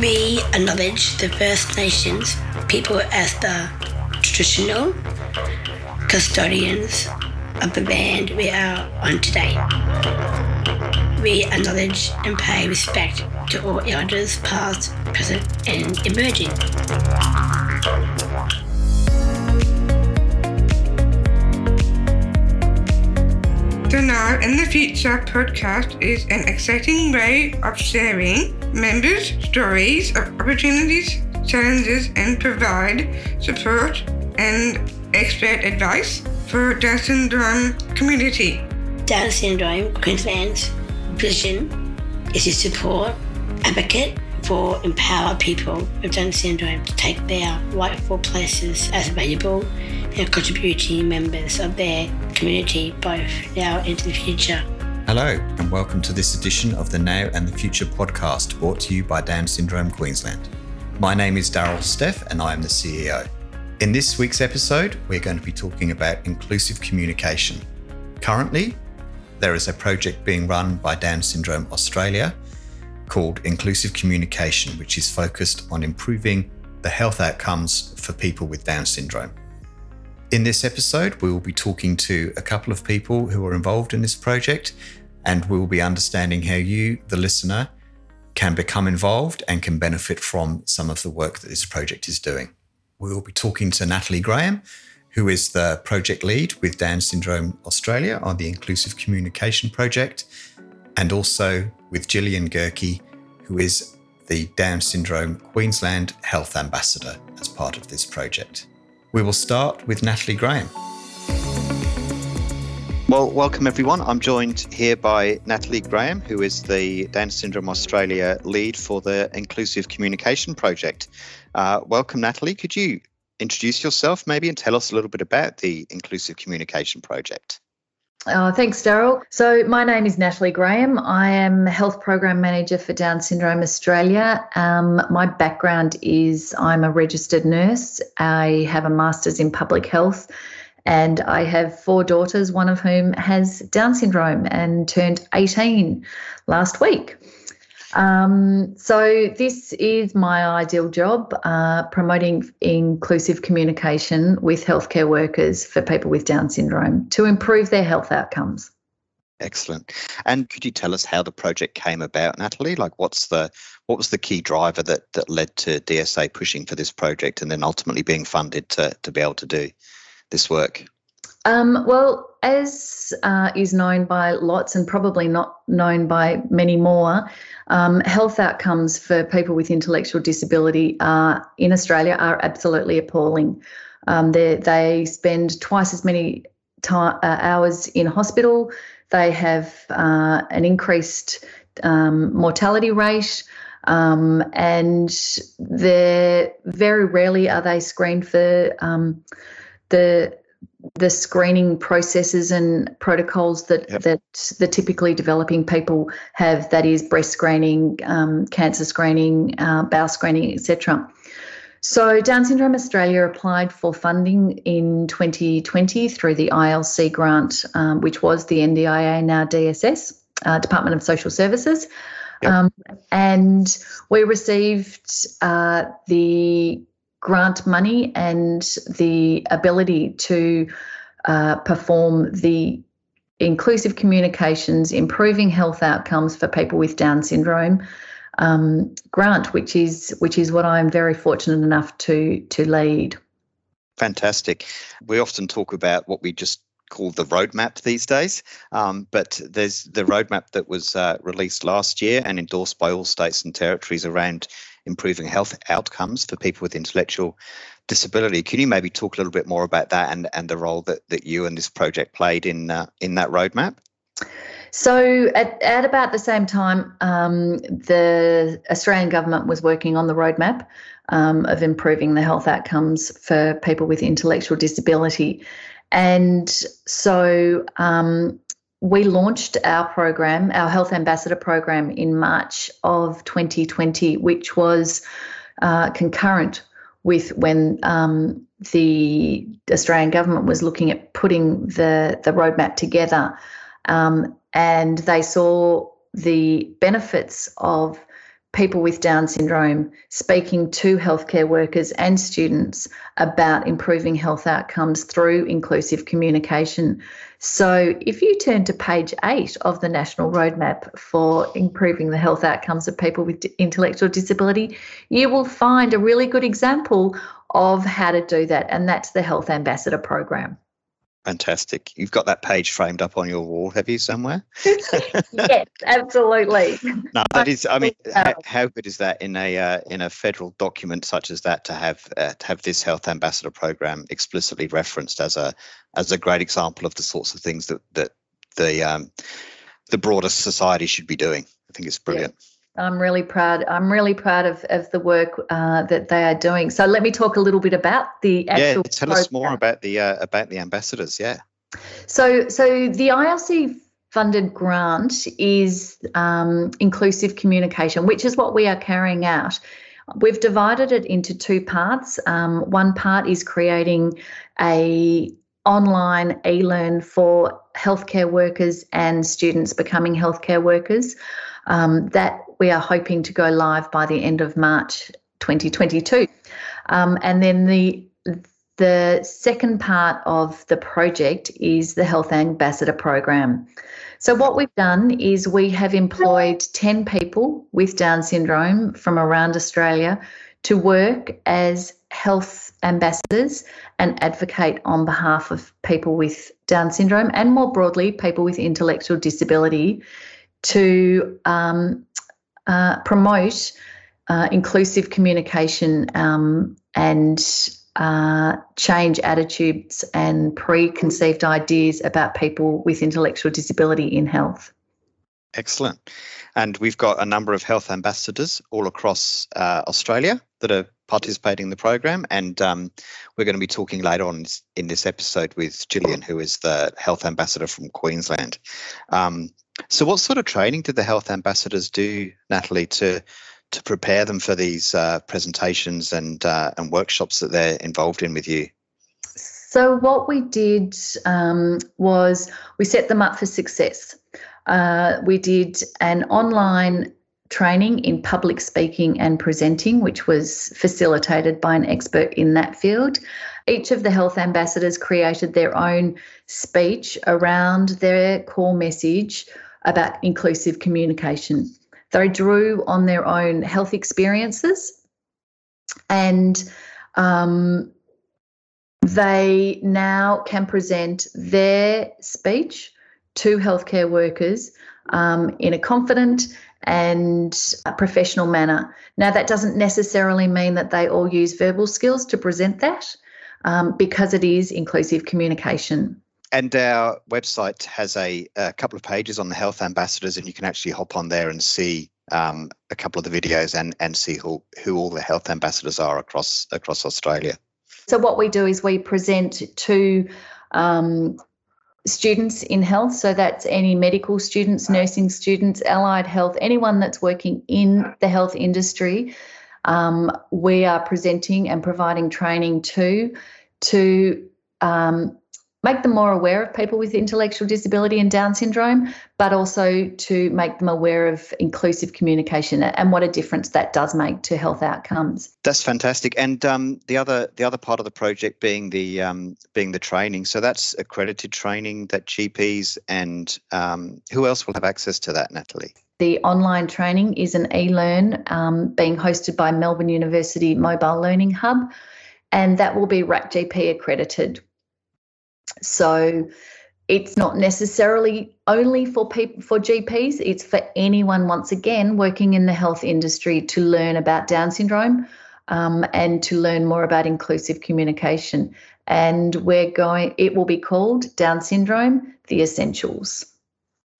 We acknowledge the First Nations people as the traditional custodians of the land we are on today. We acknowledge and pay respect to all elders past, present and emerging. The Now and the Future podcast is an exciting way of sharing members' stories of opportunities, challenges, and provide support and expert advice for Down syndrome community. Down syndrome Queensland's vision is to support, advocate for empower people with Down syndrome to take their rightful places as valuable and contributing members of their community both now and into the future. Hello, and welcome to this edition of the Now and the Future podcast brought to you by Down Syndrome Queensland. My name is Daryl Steff, and I am the CEO. In this week's episode, we're going to be talking about inclusive communication. Currently, there is a project being run by Down Syndrome Australia called Inclusive Communication, which is focused on improving the health outcomes for people with Down syndrome. In this episode, we will be talking to a couple of people who are involved in this project, and we will be understanding how you, the listener, can become involved and can benefit from some of the work that this project is doing. We will be talking to Natalie Graham, who is the project lead with Down Syndrome Australia on the Inclusive Communication Project, and also with Gillian Gerke, who is the Down Syndrome Queensland Health Ambassador as part of this project. We will start with Natalie Graham. Well, welcome everyone. I'm joined here by Natalie Graham, who is the Down Syndrome Australia lead for the Inclusive Communication Project. Uh, welcome, Natalie. Could you introduce yourself maybe and tell us a little bit about the Inclusive Communication Project? Uh, thanks, Daryl. So, my name is Natalie Graham. I am Health Program Manager for Down Syndrome Australia. Um, my background is I'm a registered nurse. I have a master's in public health, and I have four daughters, one of whom has Down syndrome and turned 18 last week. Um, so this is my ideal job, uh, promoting inclusive communication with healthcare workers for people with Down syndrome to improve their health outcomes. Excellent. And could you tell us how the project came about, Natalie? Like, what's the what was the key driver that that led to DSA pushing for this project and then ultimately being funded to to be able to do this work? Um, well, as uh, is known by lots and probably not known by many more, um, health outcomes for people with intellectual disability uh, in Australia are absolutely appalling. Um, they spend twice as many uh, hours in hospital. They have uh, an increased um, mortality rate. Um, and they very rarely are they screened for um, the the screening processes and protocols that yep. that the typically developing people have that is breast screening um, cancer screening uh, bowel screening etc so down syndrome australia applied for funding in 2020 through the ilc grant um, which was the ndia now dss uh, department of social services yep. um, and we received uh, the grant money and the ability to uh, perform the inclusive communications, improving health outcomes for people with Down syndrome um, grant, which is which is what I'm very fortunate enough to to lead. Fantastic. We often talk about what we just called the roadmap these days, um, but there's the roadmap that was uh, released last year and endorsed by all states and territories around improving health outcomes for people with intellectual disability. Can you maybe talk a little bit more about that and, and the role that, that you and this project played in uh, in that roadmap? So, at, at about the same time, um, the Australian government was working on the roadmap um, of improving the health outcomes for people with intellectual disability. And so, um, we launched our program, our Health Ambassador program, in March of 2020, which was uh, concurrent with when um, the Australian government was looking at putting the, the roadmap together. Um, and they saw the benefits of people with Down syndrome speaking to healthcare workers and students about improving health outcomes through inclusive communication. So, if you turn to page eight of the National Roadmap for improving the health outcomes of people with intellectual disability, you will find a really good example of how to do that, and that's the Health Ambassador Program. Fantastic. You've got that page framed up on your wall, have you, somewhere? yes, absolutely. No, that is. I mean, how, how good is that in a uh, in a federal document such as that to have uh, to have this health ambassador program explicitly referenced as a as a great example of the sorts of things that that the um, the broader society should be doing. I think it's brilliant. Yeah. I'm really proud. I'm really proud of, of the work uh, that they are doing. So let me talk a little bit about the actual. Yeah, tell program. us more about the uh, about the ambassadors. Yeah. So so the ILC funded grant is um, inclusive communication, which is what we are carrying out. We've divided it into two parts. Um, one part is creating a online e-learn for healthcare workers and students becoming healthcare workers. Um, that we are hoping to go live by the end of March 2022. Um, and then the the second part of the project is the Health Ambassador Program. So, what we've done is we have employed 10 people with Down syndrome from around Australia to work as health ambassadors and advocate on behalf of people with Down syndrome and more broadly, people with intellectual disability to um, uh, promote uh, inclusive communication um, and uh, change attitudes and preconceived ideas about people with intellectual disability in health. Excellent. And we've got a number of health ambassadors all across uh, Australia that are participating in the program. And um, we're going to be talking later on in this episode with Gillian, who is the health ambassador from Queensland. Um, so, what sort of training did the health ambassadors do, Natalie, to to prepare them for these uh, presentations and uh, and workshops that they're involved in with you? So, what we did um, was we set them up for success. Uh, we did an online training in public speaking and presenting, which was facilitated by an expert in that field. Each of the health ambassadors created their own speech around their core message about inclusive communication. They drew on their own health experiences and um, they now can present their speech to healthcare workers um, in a confident and a professional manner. Now, that doesn't necessarily mean that they all use verbal skills to present that um, because it is inclusive communication. And our website has a, a, couple of pages on the health ambassadors, and you can actually hop on there and see um, a couple of the videos and and see who who all the health ambassadors are across across Australia. So what we do is we present to um, students in health. So that's any medical students, nursing students, allied health, anyone that's working in the health industry. Um, we are presenting and providing training to to um, make them more aware of people with intellectual disability and Down syndrome, but also to make them aware of inclusive communication and what a difference that does make to health outcomes. That's fantastic. And um, the other the other part of the project being the um, being the training. So that's accredited training that GPs and um, who else will have access to that, Natalie? The online training is an e-learn um, being hosted by Melbourne University Mobile Learning Hub, and that will be RACGP accredited so it's not necessarily only for people for GPs, it's for anyone once again working in the health industry to learn about Down syndrome um, and to learn more about inclusive communication. And we're going it will be called Down syndrome the essentials.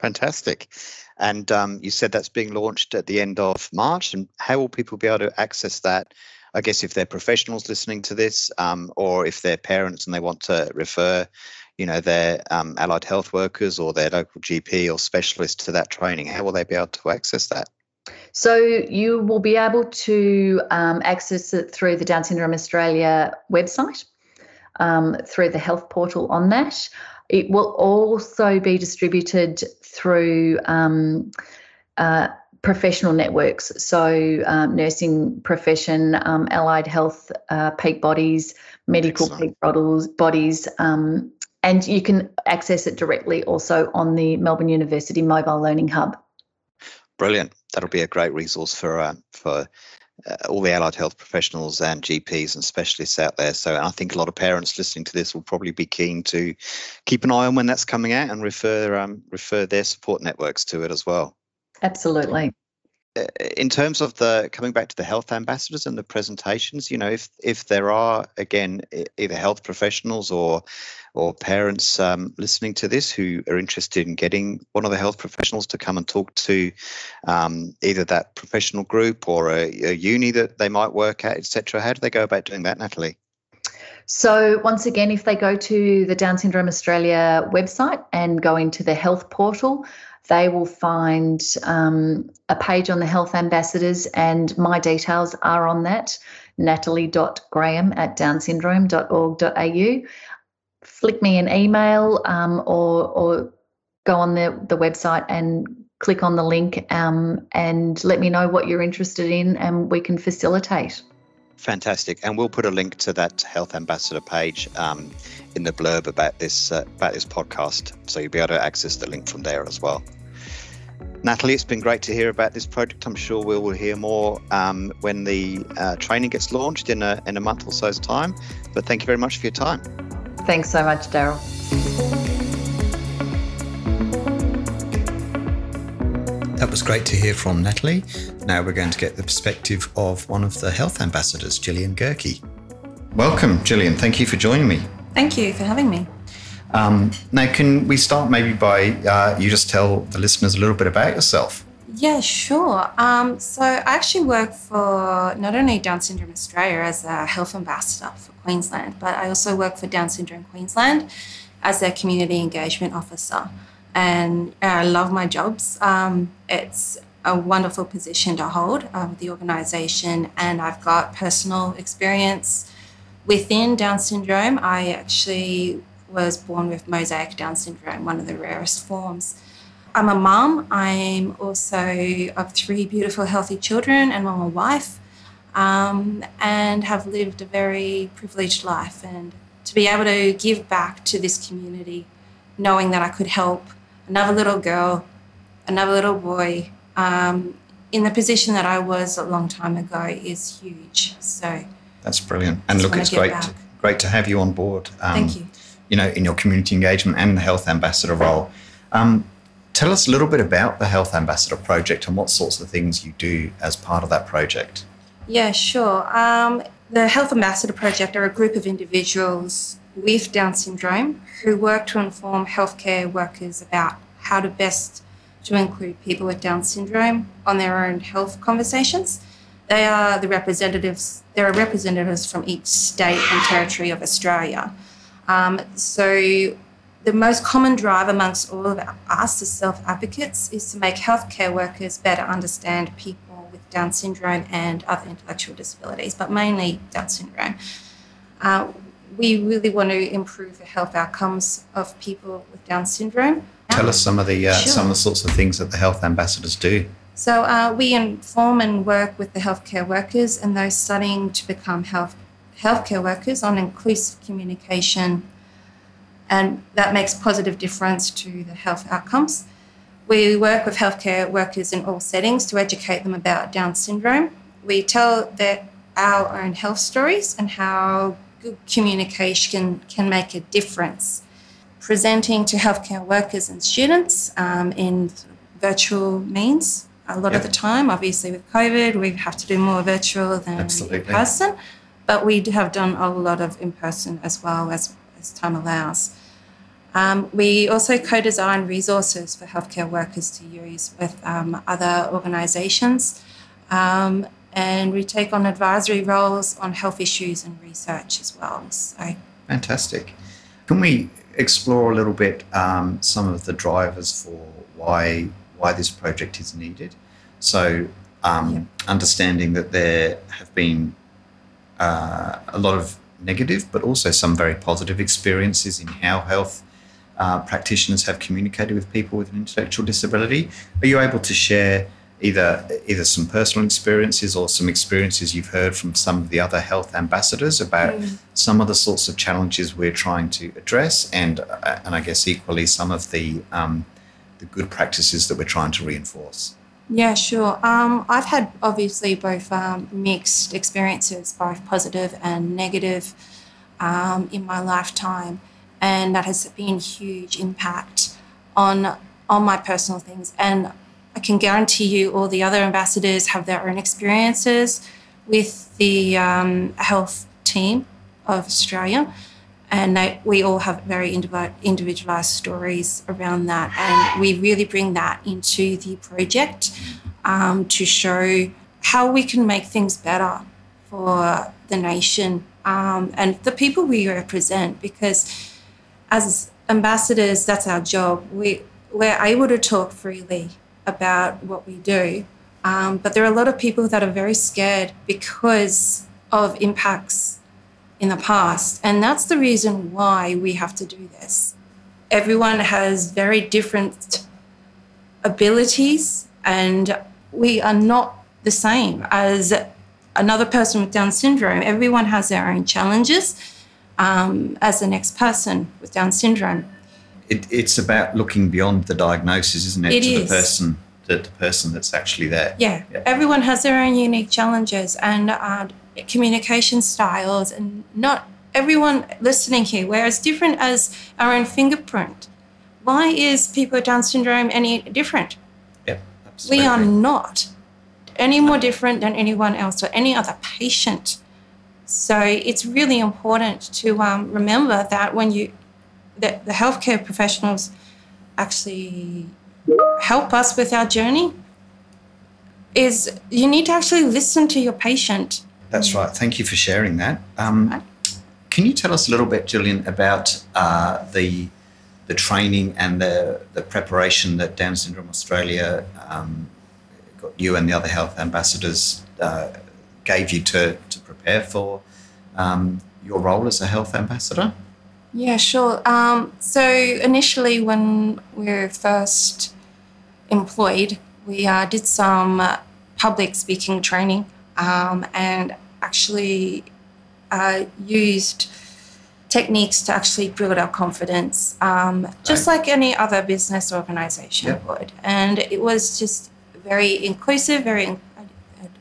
Fantastic. And um, you said that's being launched at the end of March. And how will people be able to access that? I guess if they're professionals listening to this, um, or if they're parents and they want to refer, you know, their um, allied health workers or their local GP or specialist to that training, how will they be able to access that? So you will be able to um, access it through the Down Syndrome Australia website, um, through the health portal on that. It will also be distributed through um, uh, professional networks, so um, nursing profession, um, allied health uh, peak bodies, medical Excellent. peak bodies, um, and you can access it directly also on the Melbourne University Mobile Learning Hub. Brilliant. That'll be a great resource for uh, for uh, all the allied health professionals and GPs and specialists out there. So I think a lot of parents listening to this will probably be keen to keep an eye on when that's coming out and refer um, refer their support networks to it as well. Absolutely. Uh, in terms of the coming back to the health ambassadors and the presentations, you know, if if there are again either health professionals or or parents um, listening to this who are interested in getting one of the health professionals to come and talk to um, either that professional group or a, a uni that they might work at, etc. How do they go about doing that, Natalie? So, once again, if they go to the Down Syndrome Australia website and go into the health portal, they will find um, a page on the health ambassadors, and my details are on that natalie.graham at downsyndrome.org.au. Flick me an email um, or, or go on the, the website and click on the link um, and let me know what you're interested in, and we can facilitate. Fantastic, and we'll put a link to that health ambassador page um, in the blurb about this uh, about this podcast, so you'll be able to access the link from there as well. Natalie, it's been great to hear about this project. I'm sure we will hear more um, when the uh, training gets launched in a in a month or so's time. But thank you very much for your time. Thanks so much, Daryl. That was great to hear from Natalie. Now we're going to get the perspective of one of the health ambassadors, Gillian Gerke. Welcome, Gillian. Thank you for joining me. Thank you for having me. Um, now, can we start maybe by uh, you just tell the listeners a little bit about yourself? Yeah, sure. Um, so I actually work for not only Down Syndrome Australia as a health ambassador for Queensland, but I also work for Down Syndrome Queensland as their community engagement officer and I love my jobs. Um, it's a wonderful position to hold uh, with the organisation, and I've got personal experience within Down syndrome. I actually was born with mosaic Down syndrome, one of the rarest forms. I'm a mum. I'm also of three beautiful, healthy children, and I'm a wife, um, and have lived a very privileged life. And to be able to give back to this community, knowing that I could help another little girl, another little boy, um, in the position that I was a long time ago is huge. So that's brilliant. And look, it's great, to, great to have you on board. Um, Thank you. You know, in your community engagement and the health ambassador role. Um, tell us a little bit about the health ambassador project and what sorts of things you do as part of that project. Yeah, sure. Um, the health ambassador project are a group of individuals with Down syndrome who work to inform healthcare workers about how to best to include people with Down syndrome on their own health conversations. They are the representatives. There are representatives from each state and territory of Australia. Um, so the most common drive amongst all of us as self advocates is to make healthcare workers better understand people with Down syndrome and other intellectual disabilities, but mainly Down syndrome. Uh, we really want to improve the health outcomes of people with Down syndrome. Tell us some of the uh, sure. some of the sorts of things that the health ambassadors do. So uh, we inform and work with the healthcare workers and those studying to become health healthcare workers on inclusive communication, and that makes positive difference to the health outcomes. We work with healthcare workers in all settings to educate them about Down syndrome. We tell their, our own health stories and how good communication can make a difference. Presenting to healthcare workers and students um, in virtual means a lot yep. of the time. Obviously, with COVID, we have to do more virtual than Absolutely. in person, but we have done a lot of in person as well as, as time allows. Um, we also co design resources for healthcare workers to use with um, other organisations. Um, and we take on advisory roles on health issues and research as well. So fantastic. Can we explore a little bit um, some of the drivers for why why this project is needed? So um, yeah. understanding that there have been uh, a lot of negative, but also some very positive experiences in how health uh, practitioners have communicated with people with an intellectual disability. Are you able to share either either some personal experiences or some experiences you've heard from some of the other health ambassadors about mm. some of the sorts of challenges we're trying to address, and uh, and I guess equally some of the um, the good practices that we're trying to reinforce. Yeah, sure. Um, I've had obviously both um, mixed experiences, both positive and negative, um, in my lifetime, and that has been huge impact on on my personal things. And I can guarantee you, all the other ambassadors have their own experiences with the um, health team of Australia. And they, we all have very individualized stories around that. And we really bring that into the project um, to show how we can make things better for the nation um, and the people we represent. Because as ambassadors that's our job. We, we're able to talk freely about what we do um, but there are a lot of people that are very scared because of impacts in the past. And that's the reason why we have to do this. Everyone has very different abilities, and we are not the same as another person with Down syndrome. Everyone has their own challenges um, as the next person with Down syndrome. It, it's about looking beyond the diagnosis, isn't it? it to is. the person, the, the, person that's actually there. Yeah. yeah. everyone has their own unique challenges, and uh, communication styles, and not everyone listening here, we're as different as our own fingerprint. Why is people with Down syndrome any different? Yeah, absolutely. We are not any more different than anyone else or any other patient. So it's really important to um, remember that when you, that the healthcare professionals actually help us with our journey, is you need to actually listen to your patient that's right. Thank you for sharing that. Um, can you tell us a little bit, Gillian, about uh, the the training and the the preparation that Down Syndrome Australia um, got you and the other health ambassadors uh, gave you to to prepare for um, your role as a health ambassador? Yeah, sure. Um, so initially, when we were first employed, we uh, did some uh, public speaking training um, and actually uh, used techniques to actually build our confidence, um, just right. like any other business organization yep. would. And it was just very inclusive, very uh,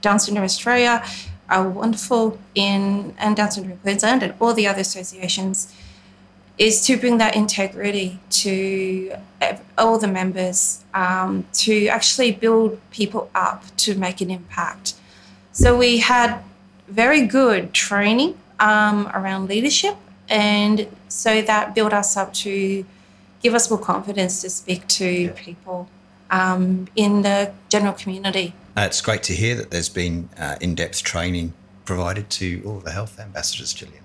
Down Syndrome Australia are wonderful in and Down Syndrome Queensland and all the other associations is to bring that integrity to all the members um, to actually build people up to make an impact. So we had very good training um, around leadership, and so that built us up to give us more confidence to speak to yeah. people um, in the general community. Uh, it's great to hear that there's been uh, in-depth training provided to all the health ambassadors, Gillian.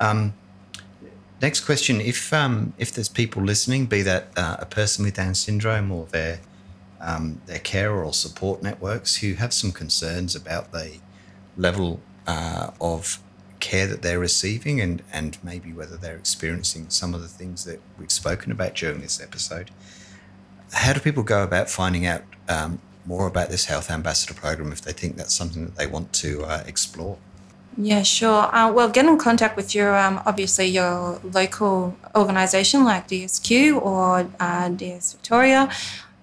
Um, next question: If um, if there's people listening, be that uh, a person with Down syndrome or their um, their carer or support networks who have some concerns about the level uh, of care that they're receiving and, and maybe whether they're experiencing some of the things that we've spoken about during this episode. How do people go about finding out um, more about this Health Ambassador program if they think that's something that they want to uh, explore? Yeah, sure. Uh, well, get in contact with your um, obviously your local organisation like DSQ or uh, DS Victoria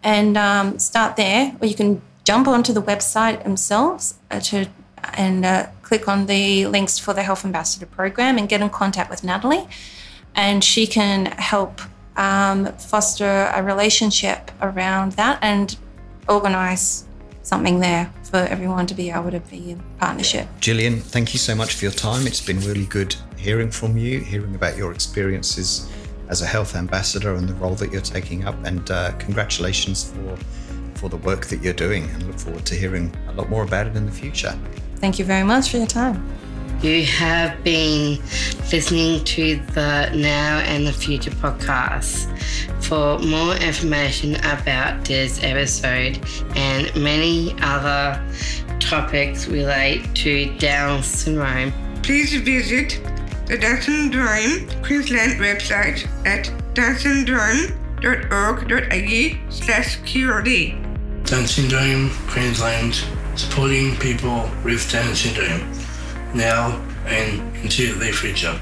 and um, start there, or you can jump onto the website themselves uh, to and uh, click on the links for the Health Ambassador program and get in contact with Natalie, and she can help um, foster a relationship around that and organise something there for everyone to be able to be in partnership. Gillian, thank you so much for your time. It's been really good hearing from you, hearing about your experiences as a health ambassador and the role that you're taking up. And uh, congratulations for for the work that you're doing. And look forward to hearing a lot more about it in the future. Thank you very much for your time. You have been listening to the Now and the Future podcast. For more information about this episode and many other topics relate to Down syndrome, please visit the Down Syndrome Queensland website at downsyndrome.org.au slash QLD. Down Syndrome Queensland, supporting people with Down syndrome now and into the future.